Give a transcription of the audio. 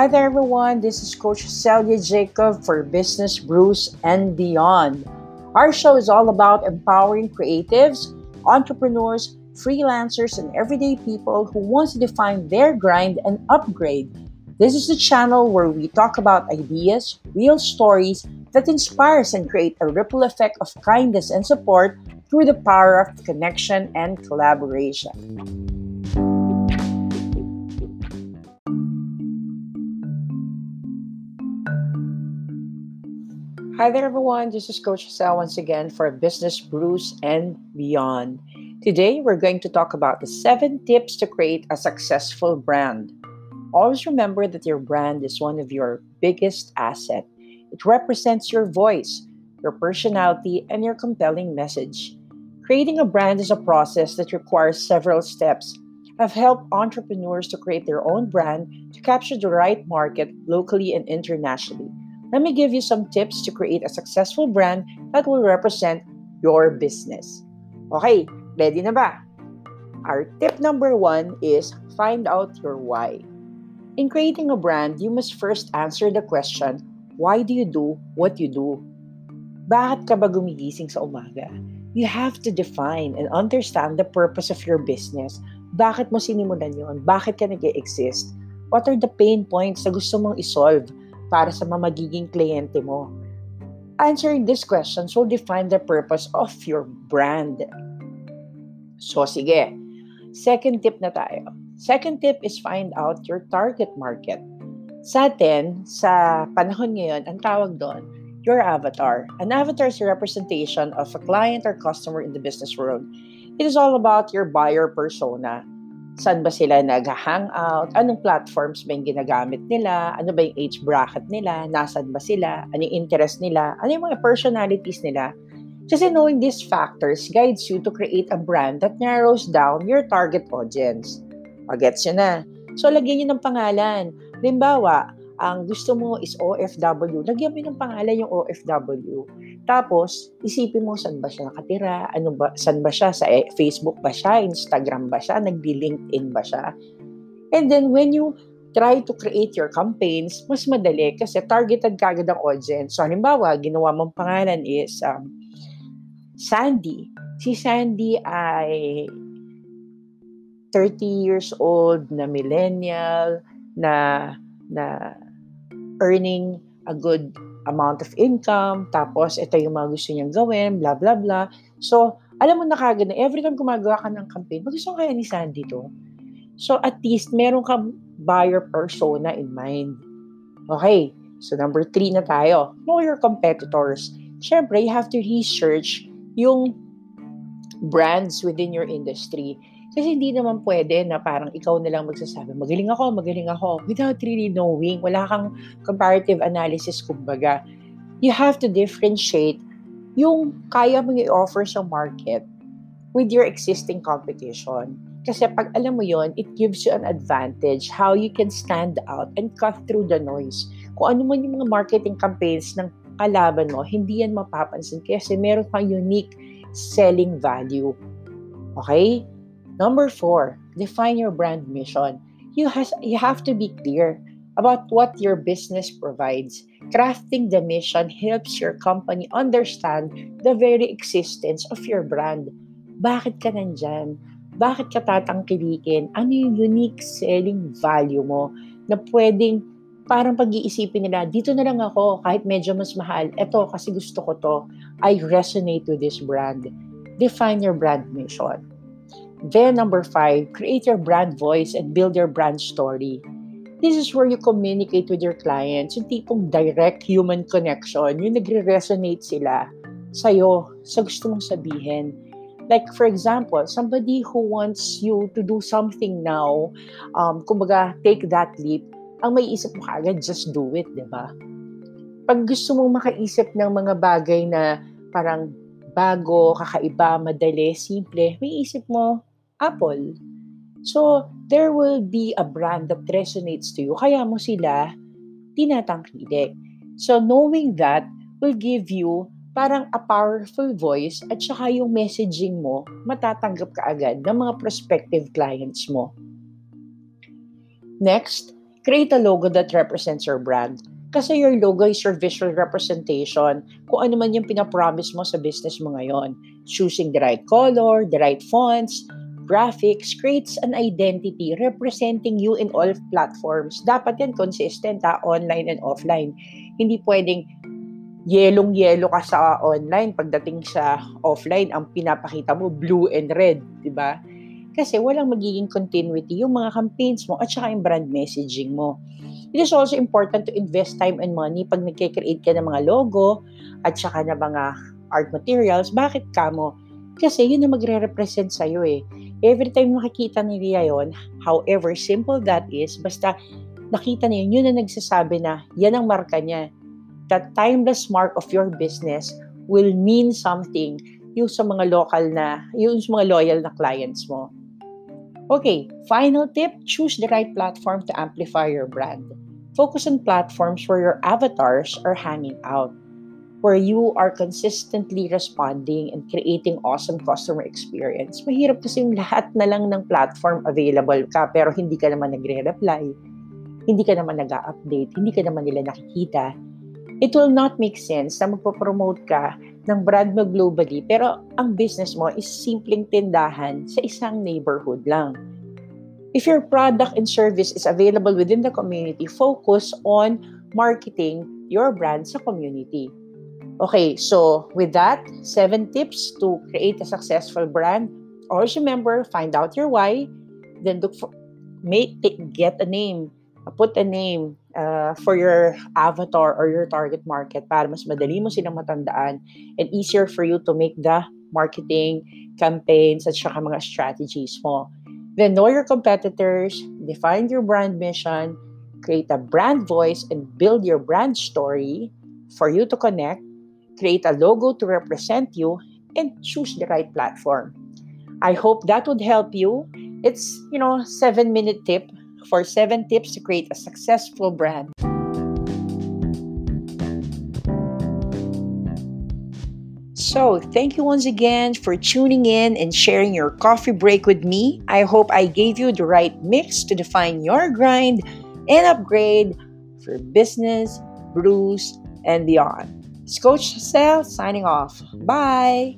Hi there, everyone. This is Coach Celia Jacob for Business Brews and Beyond. Our show is all about empowering creatives, entrepreneurs, freelancers, and everyday people who want to define their grind and upgrade. This is the channel where we talk about ideas, real stories that inspires and create a ripple effect of kindness and support through the power of connection and collaboration. Hi there, everyone. This is Coach Sal once again for Business Brews and Beyond. Today, we're going to talk about the seven tips to create a successful brand. Always remember that your brand is one of your biggest asset. It represents your voice, your personality, and your compelling message. Creating a brand is a process that requires several steps. I've helped entrepreneurs to create their own brand to capture the right market locally and internationally. Let me give you some tips to create a successful brand that will represent your business. Okay, ready na ba? Our tip number one is find out your why. In creating a brand, you must first answer the question, why do you do what you do? Bakit ka ba gumigising sa umaga? You have to define and understand the purpose of your business. Bakit mo sinimulan yon? Bakit ka nag exist What are the pain points na gusto mong isolve? Para sa mga magiging kliyente mo? Answering these questions will define the purpose of your brand. So, sige. Second tip na tayo. Second tip is find out your target market. Sa atin, sa panahon ngayon, ang tawag doon, your avatar. An avatar is a representation of a client or customer in the business world. It is all about your buyer persona saan ba sila nag-hangout, anong platforms ba yung ginagamit nila, ano ba yung age bracket nila, nasan ba sila, ano yung interest nila, ano yung mga personalities nila. Kasi knowing these factors guides you to create a brand that narrows down your target audience. O, yun na. So, lagyan nyo ng pangalan. Limbawa, ang gusto mo is OFW, lagyan mo ng pangalan yung OFW. Tapos, isipin mo saan ba siya nakatira, ano ba, saan ba siya, sa eh, Facebook ba siya, Instagram ba siya, nagdi-LinkedIn ba siya. And then, when you try to create your campaigns, mas madali kasi targeted kagad ang audience. So, halimbawa, ginawa mong pangalan is um, Sandy. Si Sandy ay 30 years old na millennial na na earning a good amount of income, tapos ito yung mga gusto niyang gawin, blah, blah, blah. So, alam mo na kagad na every time gumagawa ka ng campaign, magusto kaya ni Sandy to. So, at least, meron kang buyer persona in mind. Okay, so number three na tayo. Know your competitors. Siyempre, you have to research yung brands within your industry. Kasi hindi naman pwede na parang ikaw na lang magsasabi, magaling ako, magaling ako, without really knowing. Wala kang comparative analysis, kumbaga. You have to differentiate yung kaya mong i-offer sa market with your existing competition. Kasi pag alam mo yon, it gives you an advantage how you can stand out and cut through the noise. Kung ano man yung mga marketing campaigns ng kalaban mo, hindi yan mapapansin kasi meron kang unique selling value. Okay? Number four, define your brand mission. You, has, you have to be clear about what your business provides. Crafting the mission helps your company understand the very existence of your brand. Bakit ka nandyan? Bakit ka tatangkilikin? Ano yung unique selling value mo na pwedeng parang pag-iisipin nila, dito na lang ako, kahit medyo mas mahal, eto kasi gusto ko to, I resonate with this brand. Define your brand mission. Then, number five, create your brand voice and build your brand story. This is where you communicate with your clients, yung tipong direct human connection, yung nagre-resonate sila sa'yo, sa gusto mong sabihin. Like, for example, somebody who wants you to do something now, um, kumbaga, take that leap, ang may isip mo kagad, just do it, di ba? Pag gusto mong makaisip ng mga bagay na parang bago, kakaiba, madali, simple, may isip mo, Apple. So, there will be a brand that resonates to you. Kaya mo sila tinatangkilik. So, knowing that will give you parang a powerful voice at saka yung messaging mo matatanggap ka agad ng mga prospective clients mo. Next, Create a logo that represents your brand. Kasi your logo is your visual representation kung ano man yung pinapromise mo sa business mo ngayon. Choosing the right color, the right fonts, graphics creates an identity representing you in all platforms. Dapat yan consistent ha, online and offline. Hindi pwedeng yelong-yelo ka sa online pagdating sa offline ang pinapakita mo blue and red, 'di ba? Kasi walang magiging continuity yung mga campaigns mo at saka yung brand messaging mo. It is also important to invest time and money pag nagke-create ka ng mga logo at saka ng mga art materials. Bakit ka mo? Kasi yun na magre-represent sa'yo eh. Every time makikita nila yon, however simple that is, basta nakita niya yun, yun na nagsasabi na yan ang marka niya. That timeless mark of your business will mean something yung sa mga local na, yung sa mga loyal na clients mo. Okay, final tip, choose the right platform to amplify your brand. Focus on platforms where your avatars are hanging out where you are consistently responding and creating awesome customer experience. Mahirap kasi yung lahat na lang ng platform available ka pero hindi ka naman nagre-reply, hindi ka naman nag-update, hindi ka naman nila nakikita. It will not make sense na magpo-promote ka ng brand mo globally pero ang business mo is simpleng tindahan sa isang neighborhood lang. If your product and service is available within the community, focus on marketing your brand sa community. Okay, so with that, seven tips to create a successful brand. Always remember, find out your why, then look for, make, get a name, put a name uh, for your avatar or your target market para mas madali mo silang matandaan and easier for you to make the marketing campaigns at saka mga strategies mo. Then know your competitors, define your brand mission, create a brand voice, and build your brand story for you to connect create a logo to represent you, and choose the right platform. I hope that would help you. It's, you know, 7 minute tip for 7 tips to create a successful brand. So, thank you once again for tuning in and sharing your coffee break with me. I hope I gave you the right mix to define your grind and upgrade for business, brews, and beyond. It's Coach Cell signing off. Bye.